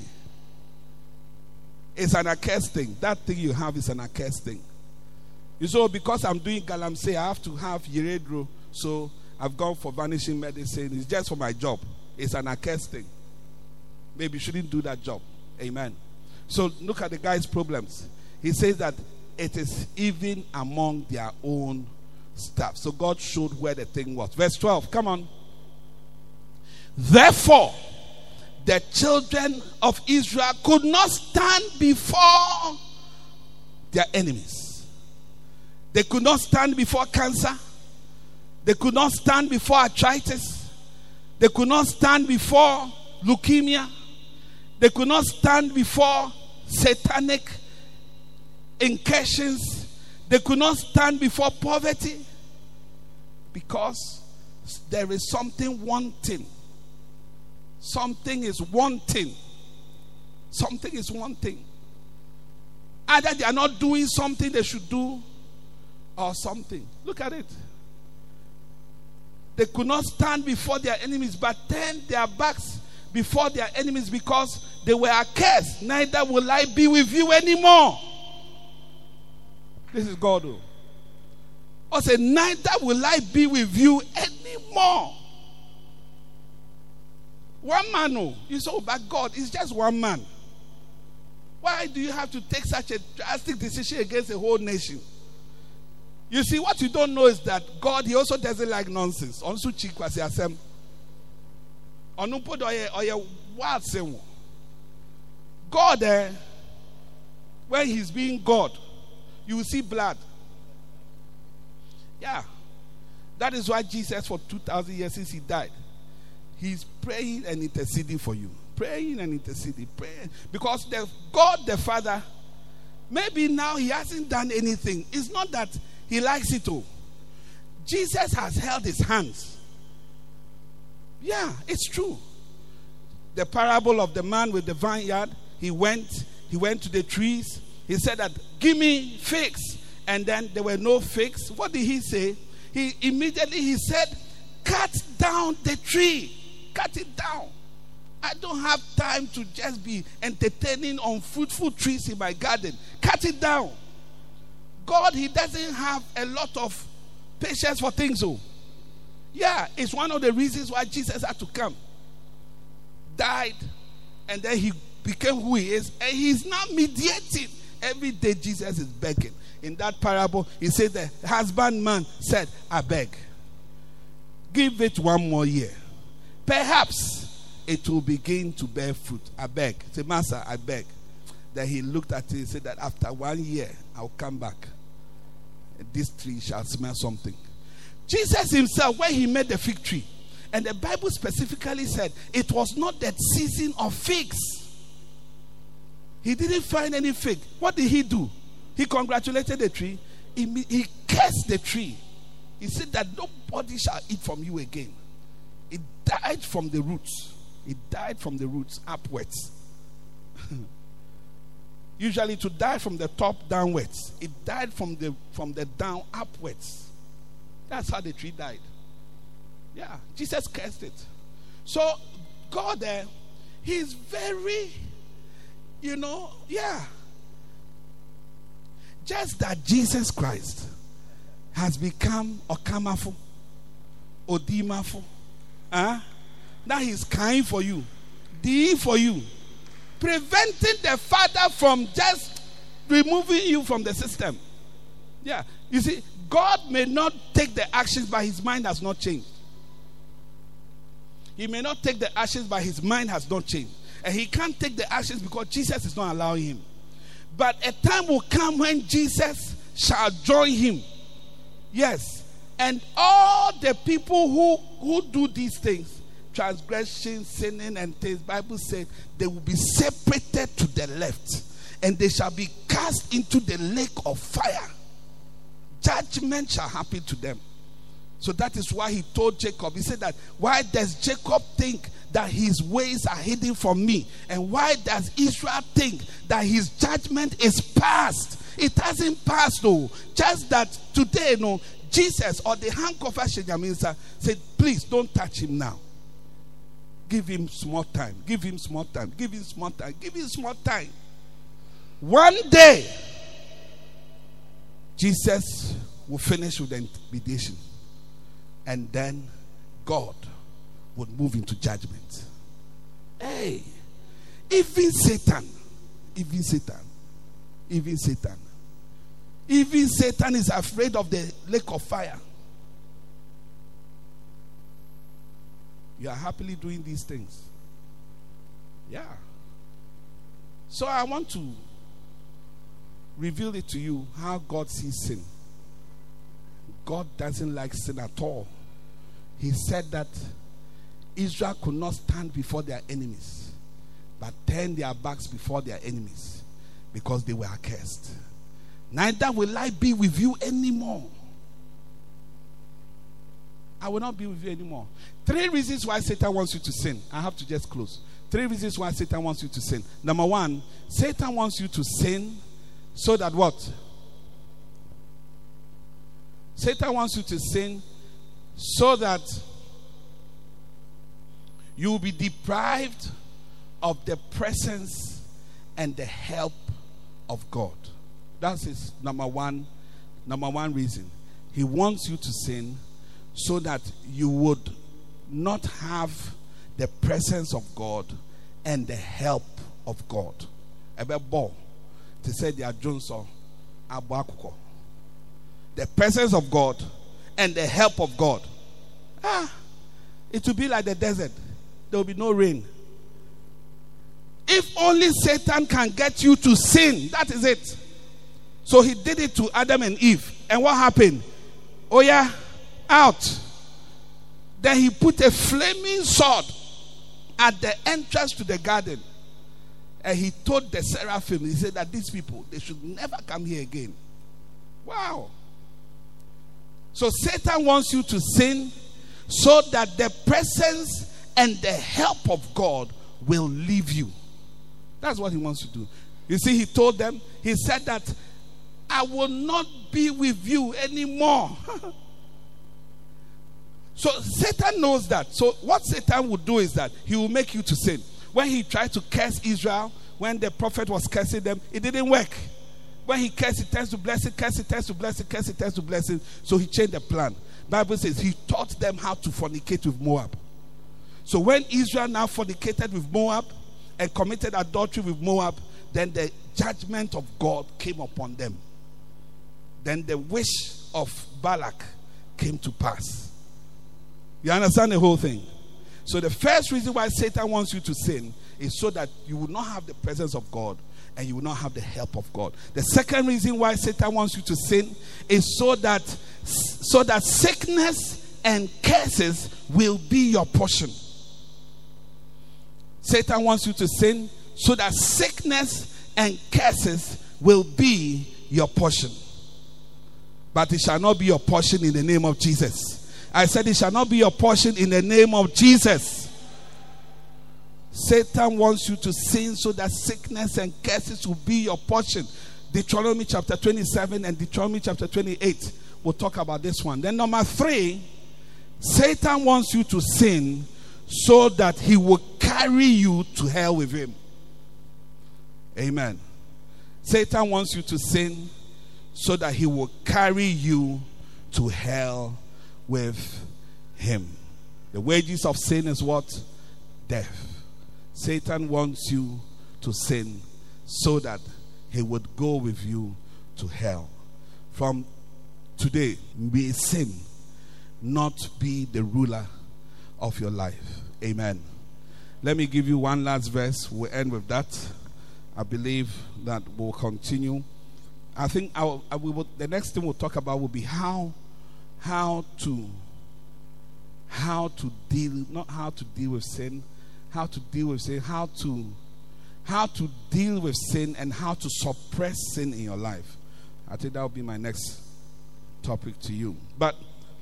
It's an accursed thing. That thing you have is an accursed thing. You so because I'm doing galamsey, I have to have Yeredro. So I've gone for vanishing medicine. It's just for my job. It's an accursed thing. Maybe you shouldn't do that job. Amen. So look at the guy's problems. He says that it is even among their own stuff. So God showed where the thing was. Verse 12, come on. Therefore, the children of Israel could not stand before their enemies. They could not stand before cancer. They could not stand before arthritis. They could not stand before leukemia. They could not stand before satanic incursions. They could not stand before poverty because there is something wanting. Something is wanting. Something is wanting. Either they are not doing something they should do or something. Look at it. They could not stand before their enemies but turned their backs before their enemies because they were accursed. Neither will I be with you anymore. This is God. Oh. I said, Neither will I be with you anymore. One man, oh, You say, oh, but God is just one man. Why do you have to take such a drastic decision against a whole nation? You see, what you don't know is that God, He also doesn't like nonsense. Also, chikwasi asem. Onupo oye oye what God, eh, when He's being God, you will see blood. Yeah. That is why Jesus, for 2,000 years since he died, he's praying and interceding for you. Praying and interceding. Praying. Because the God the Father, maybe now he hasn't done anything. It's not that he likes it too. Jesus has held his hands. Yeah, it's true. The parable of the man with the vineyard, he went, he went to the trees. He said that, give me figs and then there were no figs. What did he say? He immediately he said, "Cut down the tree. Cut it down. I don't have time to just be entertaining on fruitful trees in my garden. Cut it down." God, he doesn't have a lot of patience for things. Oh, yeah, it's one of the reasons why Jesus had to come. Died, and then he became who he is, and he's now mediating. Every day Jesus is begging in that parable, he said the husbandman said, I beg, give it one more year. Perhaps it will begin to bear fruit. I beg. Say, Master, I beg. Then he looked at it and said that after one year, I'll come back. This tree shall smell something. Jesus himself, when he made the fig tree, and the Bible specifically said it was not that season of figs. He didn't find any fig. What did he do? He congratulated the tree. He, he cursed the tree. He said that nobody shall eat from you again. It died from the roots. It died from the roots upwards. Usually to die from the top downwards. It died from the from the down upwards. That's how the tree died. Yeah, Jesus cursed it. So God there, uh, He's very, you know, yeah. Just that Jesus Christ has become Okamafo, Odimafo. Huh? Now he's kind for you, D for you, preventing the Father from just removing you from the system. Yeah. You see, God may not take the actions, but his mind has not changed. He may not take the actions, but his mind has not changed. And he can't take the actions because Jesus is not allowing him. But a time will come when Jesus shall join him. Yes. And all the people who, who do these things, transgression, sinning, and things, Bible said they will be separated to the left, and they shall be cast into the lake of fire. Judgment shall happen to them. So that is why he told Jacob, he said that, why does Jacob think that his ways are hidden from me? And why does Israel think that his judgment is past? It hasn't passed though. Just that today, you no, Jesus or the handcuff Shenyamisa said, please don't touch him now. Give him small time. Give him small time. Give him small time. Give him small time. One day, Jesus will finish with the intimidation. And then God would move into judgment. Hey, even Satan, even Satan, even Satan, Even Satan is afraid of the lake of fire. You are happily doing these things. Yeah. So I want to reveal it to you how God sees sin. God doesn't like sin at all. He said that Israel could not stand before their enemies, but turn their backs before their enemies because they were cursed. Neither will I be with you anymore. I will not be with you anymore. Three reasons why Satan wants you to sin. I have to just close. Three reasons why Satan wants you to sin. Number one, Satan wants you to sin so that what? Satan wants you to sin so that you will be deprived of the presence and the help of God. That's his number one, number one reason. He wants you to sin so that you would not have the presence of God and the help of God. Ebebo, they said they are Johnson, The presence of God and the help of God. Ah, it will be like the desert. There will be no rain. If only Satan can get you to sin, that is it. So he did it to Adam and Eve. And what happened? Oh, yeah, out. Then he put a flaming sword at the entrance to the garden. And he told the seraphim, he said that these people, they should never come here again. Wow. So Satan wants you to sin so that the presence and the help of God will leave you. That's what he wants to do. You see, he told them, he said that I will not be with you anymore. so Satan knows that. So what Satan would do is that he will make you to sin. When he tried to curse Israel, when the prophet was cursing them, it didn't work. When he cursed, he turns to blessing, curse, it turns to blessing, curse, it turns to blessing. So he changed the plan. Bible says he taught them how to fornicate with Moab. So when Israel now fornicated with Moab and committed adultery with Moab, then the judgment of God came upon them. Then the wish of Balak came to pass. You understand the whole thing? So the first reason why Satan wants you to sin is so that you will not have the presence of God and you will not have the help of God. The second reason why Satan wants you to sin is so that so that sickness and curses will be your portion. Satan wants you to sin so that sickness and curses will be your portion. But it shall not be your portion in the name of Jesus. I said it shall not be your portion in the name of Jesus. Satan wants you to sin so that sickness and curses will be your portion. Deuteronomy chapter 27 and Deuteronomy chapter 28. We'll talk about this one. Then, number three, Satan wants you to sin so that he will carry you to hell with him. Amen. Satan wants you to sin so that he will carry you to hell with him. The wages of sin is what? Death. Satan wants you to sin so that he would go with you to hell. From today, may sin not be the ruler of your life. Amen. Let me give you one last verse. We'll end with that. I believe that we'll continue. I think I uh, we will, the next thing we'll talk about will be how how to how to deal not how to deal with sin how to deal with sin, how to how to deal with sin and how to suppress sin in your life. I think that will be my next topic to you. But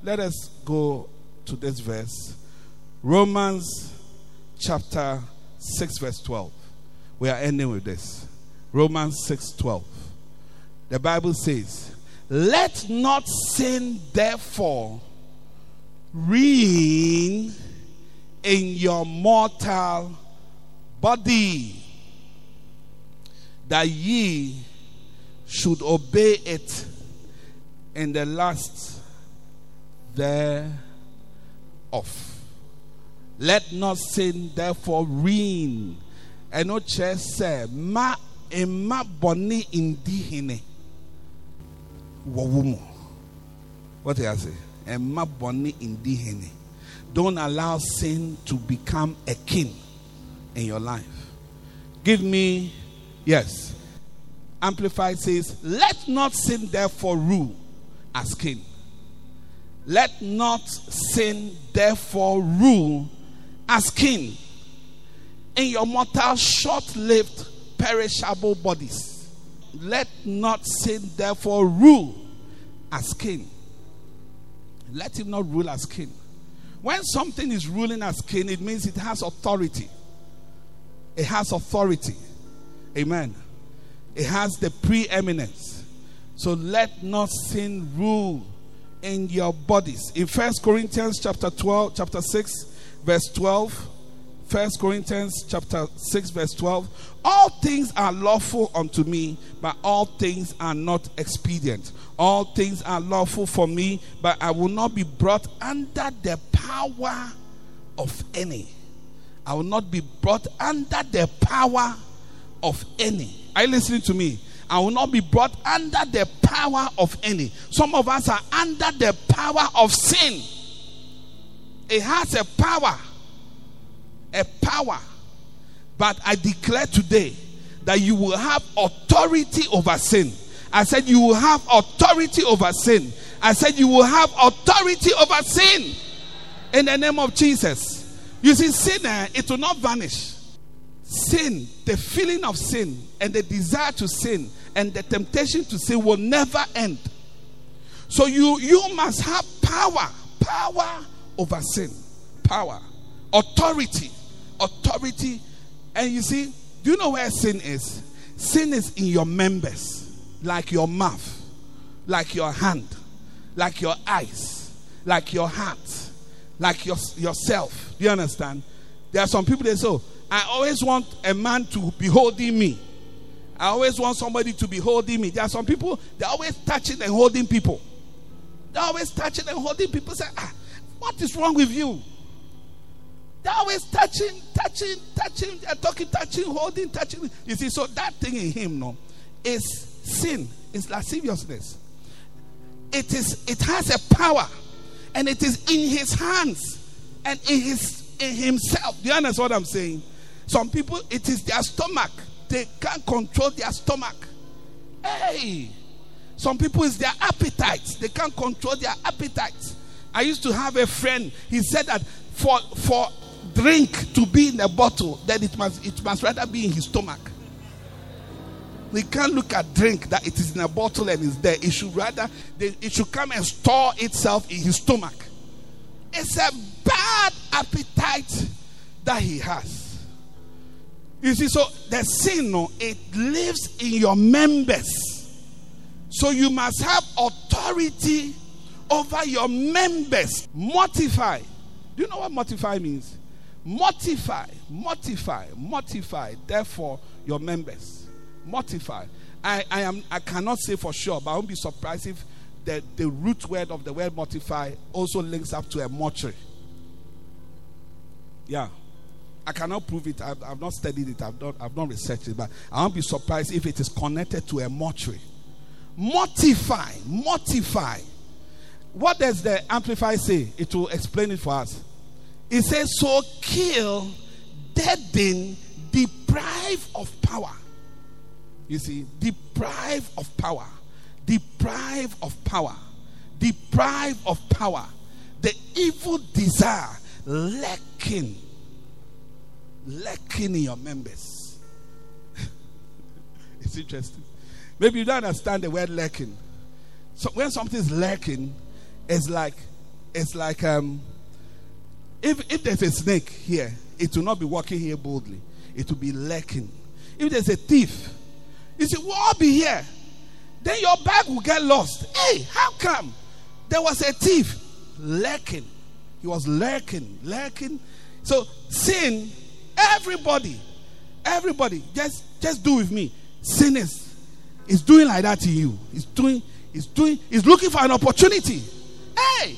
let us go to this verse. Romans chapter 6 verse 12. We are ending with this. Romans 6 12. The Bible says, Let not sin therefore reign in your mortal body, that ye should obey it in the last thereof. Let not sin therefore reign. And no Ma emma boni indihine. Wɔ What did I say? Emma bɔne ndi hene. Don't allow sin to become a king in your life. Give me, yes. Amplified says, Let not sin therefore rule as king. Let not sin therefore rule as king in your mortal, short lived, perishable bodies. Let not sin therefore rule as king. Let him not rule as king. When something is ruling as king, it means it has authority. It has authority. Amen. It has the preeminence. So let not sin rule in your bodies. In First Corinthians chapter 12, chapter 6, verse 12. First Corinthians chapter 6, verse 12. All things are lawful unto me, but all things are not expedient. All things are lawful for me, but I will not be brought under the power of any. I will not be brought under the power of any. Are you listening to me? I will not be brought under the power of any. Some of us are under the power of sin. It has a power a power. But I declare today that you will have authority over sin. I said you will have authority over sin. I said you will have authority over sin in the name of Jesus. You see, sin, eh, it will not vanish. Sin, the feeling of sin, and the desire to sin, and the temptation to sin will never end. So you you must have power, power over sin, power, authority authority. And you see, do you know where sin is? Sin is in your members, like your mouth, like your hand, like your eyes, like your heart, like your, yourself. Do you understand? There are some people that say, oh, I always want a man to be holding me. I always want somebody to be holding me. There are some people, they're always touching and holding people. They're always touching and holding people. Say, ah, what is wrong with you? They're always touching, touching, touching, they're talking, touching, holding, touching. You see, so that thing in him, no, is sin, is lasciviousness. It is, it has a power, and it is in his hands and in his in himself. Do you understand what I'm saying? Some people, it is their stomach. They can't control their stomach. Hey, some people it's their appetites. They can't control their appetites. I used to have a friend. He said that for for drink to be in a bottle, then it must it must rather be in his stomach. We can't look at drink that it is in a bottle and is there. It should rather it should come and store itself in his stomach. It's a bad appetite that he has. You see, so the sin, no, it lives in your members. So you must have authority over your members. Mortify. Do you know what mortify means? Mortify, mortify, mortify, therefore, your members. Mortify. I, I, am, I cannot say for sure, but I won't be surprised if the, the root word of the word mortify also links up to a mortuary. Yeah. I cannot prove it. I've, I've, not studied it. I've not, I've not researched it. But I won't be surprised if it is connected to a mortuary. Mortify. Mortify. What does the Amplify say? It will explain it for us. It says, So kill, deaden, deprive of power. You see, deprive of power. Deprive of power. Deprive of power. The evil desire lurking, lurking in your members. it's interesting. Maybe you don't understand the word lurking. So when something's is lurking, it's like it's like um if, if there's a snake here, it will not be walking here boldly. It will be lurking. If there's a thief, you see, we'll all be here. Then your bag will get lost. Hey, how come? There was a thief lurking. He was lurking, lurking. So sin, everybody, everybody, just just do with me. Sin is, is doing like that to you. He's doing, he's doing, he's looking for an opportunity. Hey,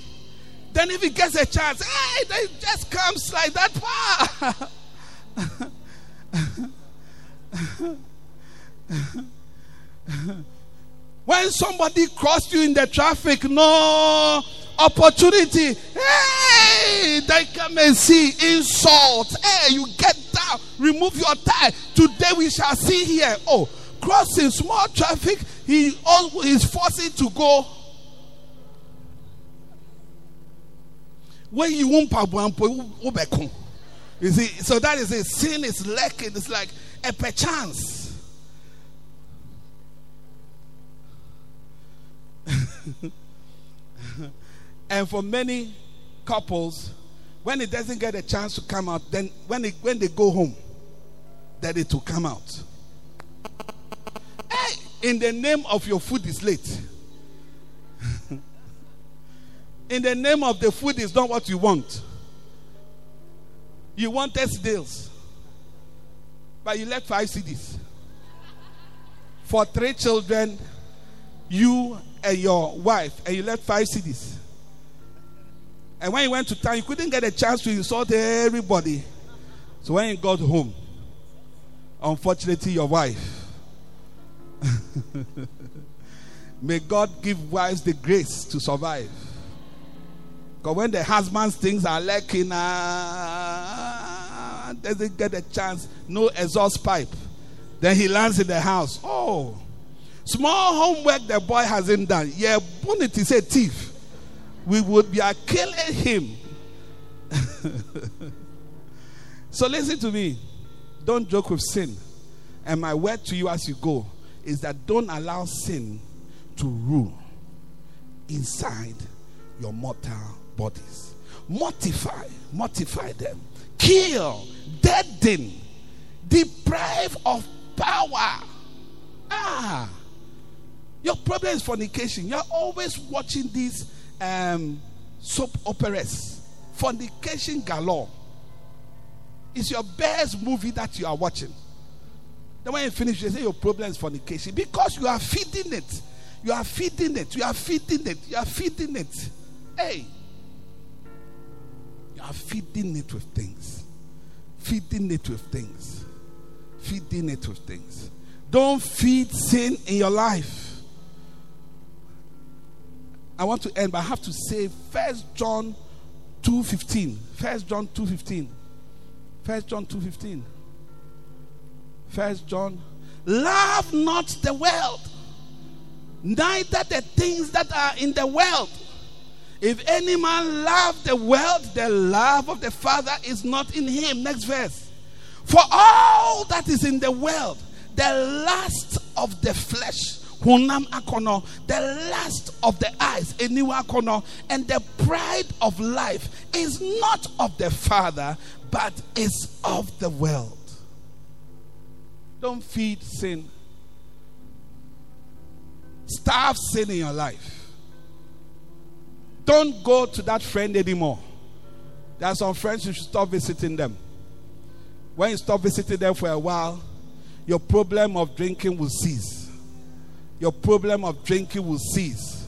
then if he gets a chance, hey, they just comes like that. When somebody crossed you in the traffic, no opportunity. Hey, they come and see insult. Hey, you get down, remove your tie. Today we shall see here. Oh, crossing small traffic, he is forcing to go. When you won't point, you see, so that is it. Sin is lacking. It's like a perchance. and for many couples, when it doesn't get a chance to come out, then when they, when they go home, that it will come out. Hey, in the name of your food is late. In the name of the food is not what you want. You want deals, but you left five cedis for three children, you and your wife, and you left five cedis. And when you went to town, you couldn't get a chance to insult everybody. So when you got home, unfortunately, your wife. May God give wives the grace to survive. Because when the husband's things are lacking, uh, doesn't get a chance, no exhaust pipe. Then he lands in the house. Oh, small homework the boy hasn't done. Yeah, Bonnet is a thief. We would be killing him. so listen to me. Don't joke with sin. And my word to you as you go is that don't allow sin to rule inside your mortal bodies. Mortify, mortify them. Kill, deaden, deprive of power. Ah, your problem is fornication. You're always watching these um, soap operas, fornication galore. It's your best movie that you are watching. Then when you finish, you say your problem is fornication because you are feeding it. You are feeding it. You are feeding it. You are feeding it. Hey, you are feeding it with things. Feeding it with things. Feeding it with things. Don't feed sin in your life. I want to end, but I have to say First John 2.15. First John 2.15. First John 2.15. First John. Love not the world, neither the things that are in the world. If any man love the world, the love of the Father is not in him. Next verse. For all that is in the world, the lust of the flesh, the lust of the eyes, and the pride of life is not of the Father, but is of the world. Don't feed sin. Starve sin in your life. Don't go to that friend anymore. There are some friends you should stop visiting them. When you stop visiting them for a while, your problem of drinking will cease. Your problem of drinking will cease.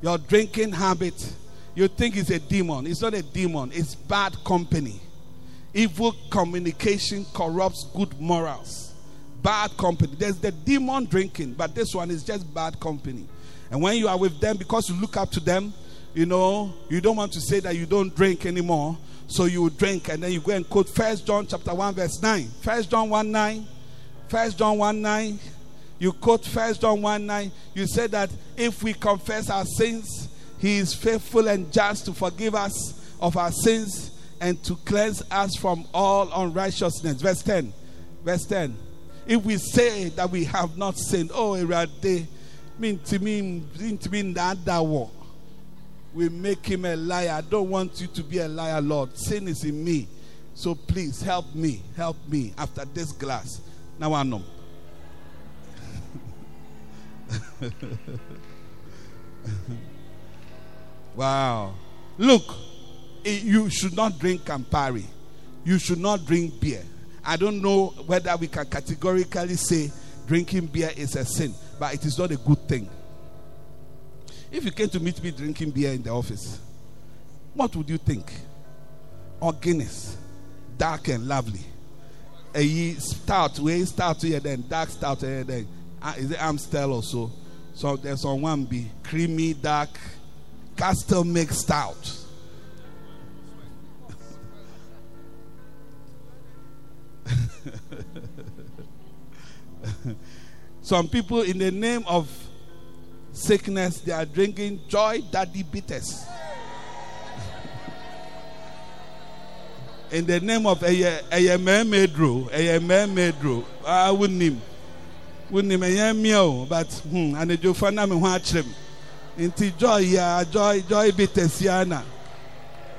Your drinking habit, you think it's a demon. It's not a demon, it's bad company. Evil communication corrupts good morals. Bad company. There's the demon drinking, but this one is just bad company. And when you are with them, because you look up to them, you know, you don't want to say that you don't drink anymore. So you drink and then you go and quote First John chapter 1, verse 9. First John 1 9. First John 1 9. You quote First John 1 9. You say that if we confess our sins, he is faithful and just to forgive us of our sins and to cleanse us from all unrighteousness. Verse 10. Verse 10. If we say that we have not sinned, oh, Erade, mean to me, mean to me, that that war we make him a liar. I don't want you to be a liar, Lord. Sin is in me. So please help me. Help me after this glass. Now I know. wow. Look, eh, you should not drink Campari. You should not drink beer. I don't know whether we can categorically say drinking beer is a sin, but it is not a good thing. If you came to meet me drinking beer in the office, what would you think? Or Guinness, dark and lovely. A stout, we stout here, then dark stout here, then uh, is it Amstel or so? So there's on one be creamy dark castle milk stout. Some people, in the name of sickness, they are drinking joy daddy bitters. in the name of a mermaidro. I wouldn't name. Wouldn't a meal, but hmm, and a jofana me watch them. Into joy, yeah, joy, joy bitters, yana.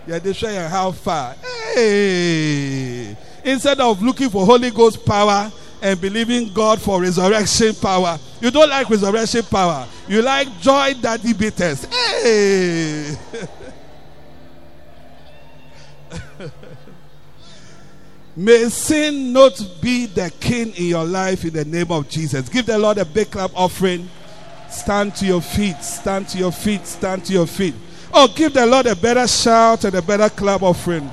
Yeah, they show you how far. Hey! Instead of looking for Holy Ghost power, and believing God for resurrection power. You don't like resurrection power. You like joy daddy bitters. Hey! May sin not be the king in your life in the name of Jesus. Give the Lord a big clap offering. Stand to your feet. Stand to your feet. Stand to your feet. Oh, give the Lord a better shout and a better clap offering.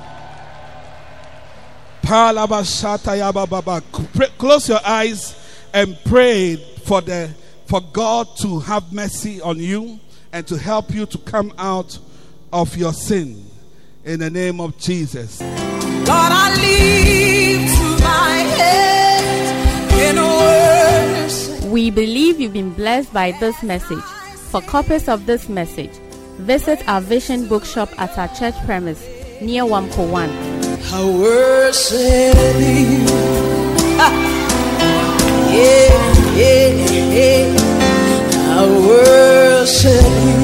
Close your eyes and pray for the for God to have mercy on you and to help you to come out of your sin in the name of Jesus. Lord, I lift my head in worship. We believe you've been blessed by this message. For copies of this message, visit our Vision Bookshop at our church premise near Wamco 1. I worship you. Yeah, yeah, yeah. I worship you.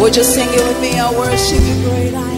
Would you sing it with me? I worship you, great